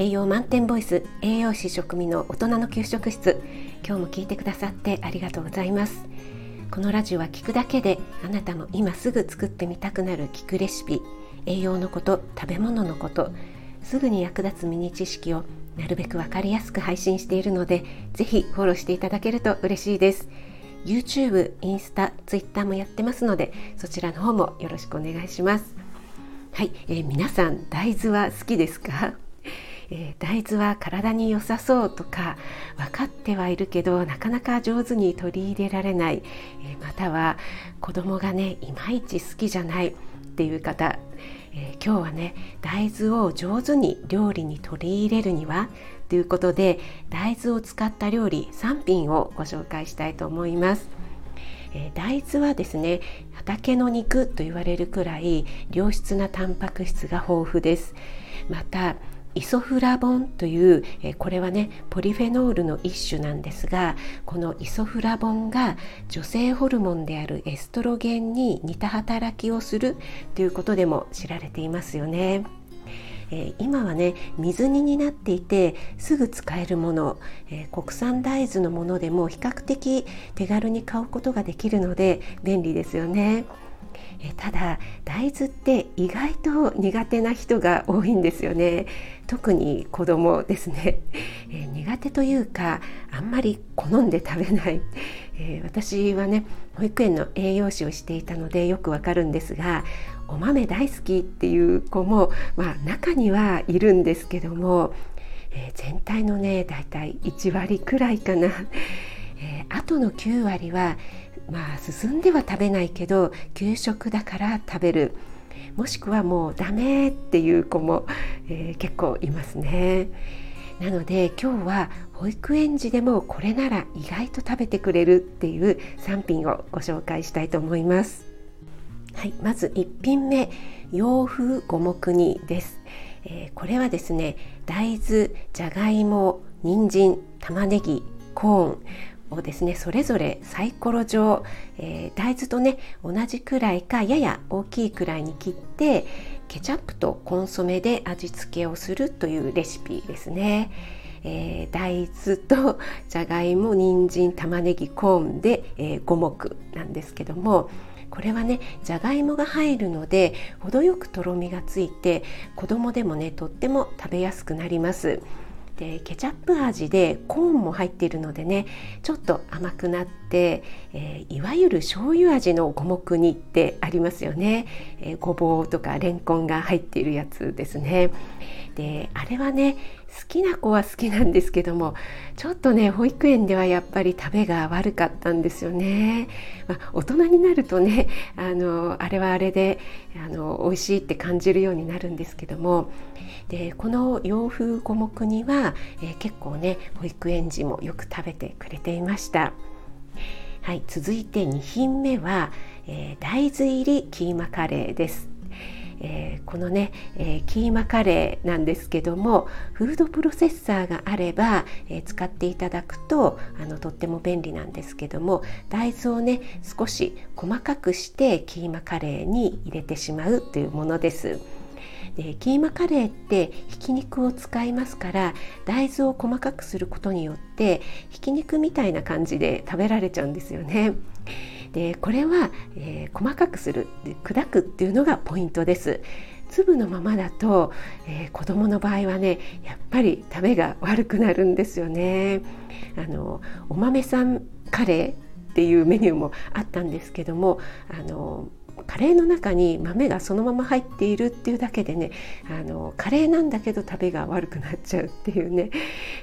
栄養満点ボイス栄養士食味の大人の給食室。今日も聞いてくださってありがとうございます。このラジオは聞くだけであなたも今すぐ作ってみたくなる聞くレシピ栄養のこと食べ物のことすぐに役立つミニ知識をなるべくわかりやすく配信しているのでぜひフォローしていただけると嬉しいです。YouTube、インスタ、Twitter もやってますのでそちらの方もよろしくお願いします。はい、えー、皆さん大豆は好きですか？えー、大豆は体に良さそうとか分かってはいるけどなかなか上手に取り入れられない、えー、または子供がねいまいち好きじゃないっていう方、えー、今日はね大豆を上手に料理に取り入れるにはということで大豆を使った料理3品をご紹介したいと思います。え大豆はですね畑の肉と言われるくらい良質なタンパク質が豊富ですまたイソフラボンというえこれはねポリフェノールの一種なんですがこのイソフラボンが女性ホルモンであるエストロゲンに似た働きをするということでも知られていますよね。え今はね水煮になっていてすぐ使えるもの、え国産大豆のものでも比較的手軽に買うことができるので便利ですよね。えただ大豆って意外と苦手な人が多いんですよね。特に子供ですね、え苦手というかあんまり好んで食べない、え私はね保育園の栄養士をしていたのでよくわかるんですがお豆大好きっていう子も、まあ、中にはいるんですけども、え全体のねだいたい1割くらいかな、えー、あとの9割はまあ進んでは食べないけど給食だから食べるもしくはもうダメっていう子も、えー、結構いますね。なので今日は保育園児でもこれなら意外と食べてくれるっていう3品をご紹介したいと思います。はい、まず1品目洋風五目煮です、えー、これはですね大豆じゃがいも人参玉ねぎコーンをですねそれぞれサイコロ状、えー、大豆とね同じくらいかやや大きいくらいに切ってケチャップとコンソメで味付けをするというレシピですね。えー、大豆とじゃがいも人参玉ねぎコーンで、えー、五目なんですけどもこれはねじゃがいもが入るので程よくとろみがついて子供でもねとっても食べやすくなります。でケチャップ味でコーンも入っているのでねちょっと甘くなって、えー、いわゆる醤油味の五目煮ってありますよね、えー、ごぼうとかレンコンが入っているやつですね。であれはね好きな子は好きなんですけどもちょっとね保育園ではやっぱり食べが悪かったんですよね、まあ、大人になるとねあのあれはあれであの美味しいって感じるようになるんですけどもでこの洋風五目煮は、えー、結構ね保育園児もよく食べてくれていました。はい、続いて2品目は、えー、大豆入りキーマカレーです。えー、このね、えー、キーマカレーなんですけどもフードプロセッサーがあれば、えー、使っていただくとあのとっても便利なんですけども大豆をね少し細かくしてキーマカレーに入れてしまうというものです。でキーマカレーってひき肉を使いますから大豆を細かくすることによってひき肉みたいな感じで食べられちゃうんですよね。でこれは、えー、細かくする砕くっていうのがポイントです。粒のままだと、えー、子供の場合はねやっぱり食べが悪くなるんですよね。あのお豆さんカレーっていうメニューもあったんですけどもあのカレーの中に豆がそのまま入っているっていうだけでねあのカレーなんだけど食べが悪くなっちゃうっていうね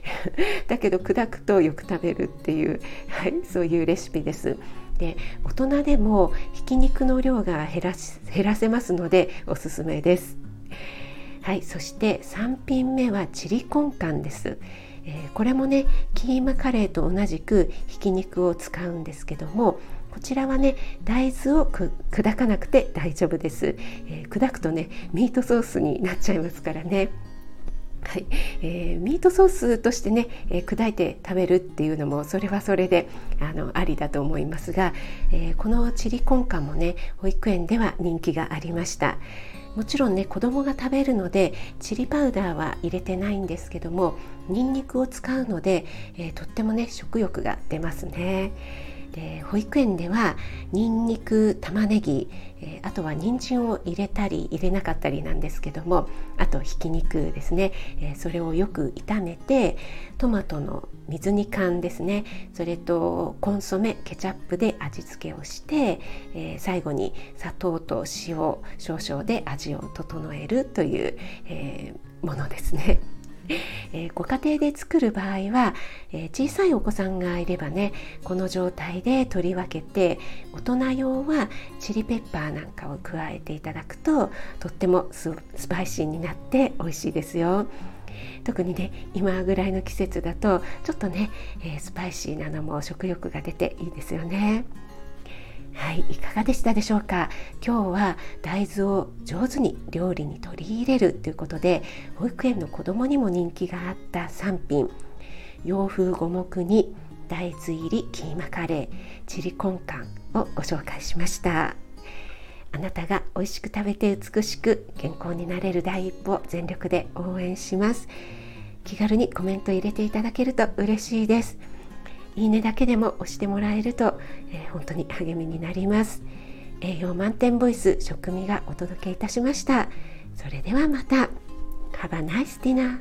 だけど砕くとよく食べるっていう、はい、そういうレシピです。で大人でもひき肉の量が減らし減らせますのでおすすめです。はい、そして3品目はチリコンカンです。えー、これもねキーマカレーと同じくひき肉を使うんですけどもこちらはね大豆を砕かなくて大丈夫です、えー、砕くとねミートソースになっちゃいますからねはいえー、ミートソースとしてね、えー、砕いて食べるっていうのもそれはそれであのありだと思いますが、えー、このチリコンカもね保育園では人気がありましたもちろんね子供が食べるのでチリパウダーは入れてないんですけどもニンニクを使うので、えとってもね食欲が出ますね。で保育園ではにんにく玉ねぎ、えー、あとは人参を入れたり入れなかったりなんですけどもあとひき肉ですね、えー、それをよく炒めてトマトの水煮缶ですねそれとコンソメケチャップで味付けをして、えー、最後に砂糖と塩少々で味を整えるという、えものですね。えー、ご家庭で作る場合は、えー、小さいお子さんがいればねこの状態で取り分けて大人用はチリペッパーなんかを加えていただくととってもスパイシーになって美味しいですよ。特にね今ぐらいの季節だとちょっとね、えー、スパイシーなのも食欲が出ていいですよね。はい、いかがでしたでしょうか？今日は大豆を上手に料理に取り入れるということで保育園の子どもにも人気があった3品。洋風五目に大豆入りキーマカレーチリコンカンをご紹介しました。あなたが美味しく食べて美しく健康になれる第一歩を全力で応援します。気軽にコメント入れていただけると嬉しいです。いいねだけでも押してもらえると、えー、本当に励みになります。栄養満点ボイス食味がお届けいたしました。それではまた。Have a nice dinner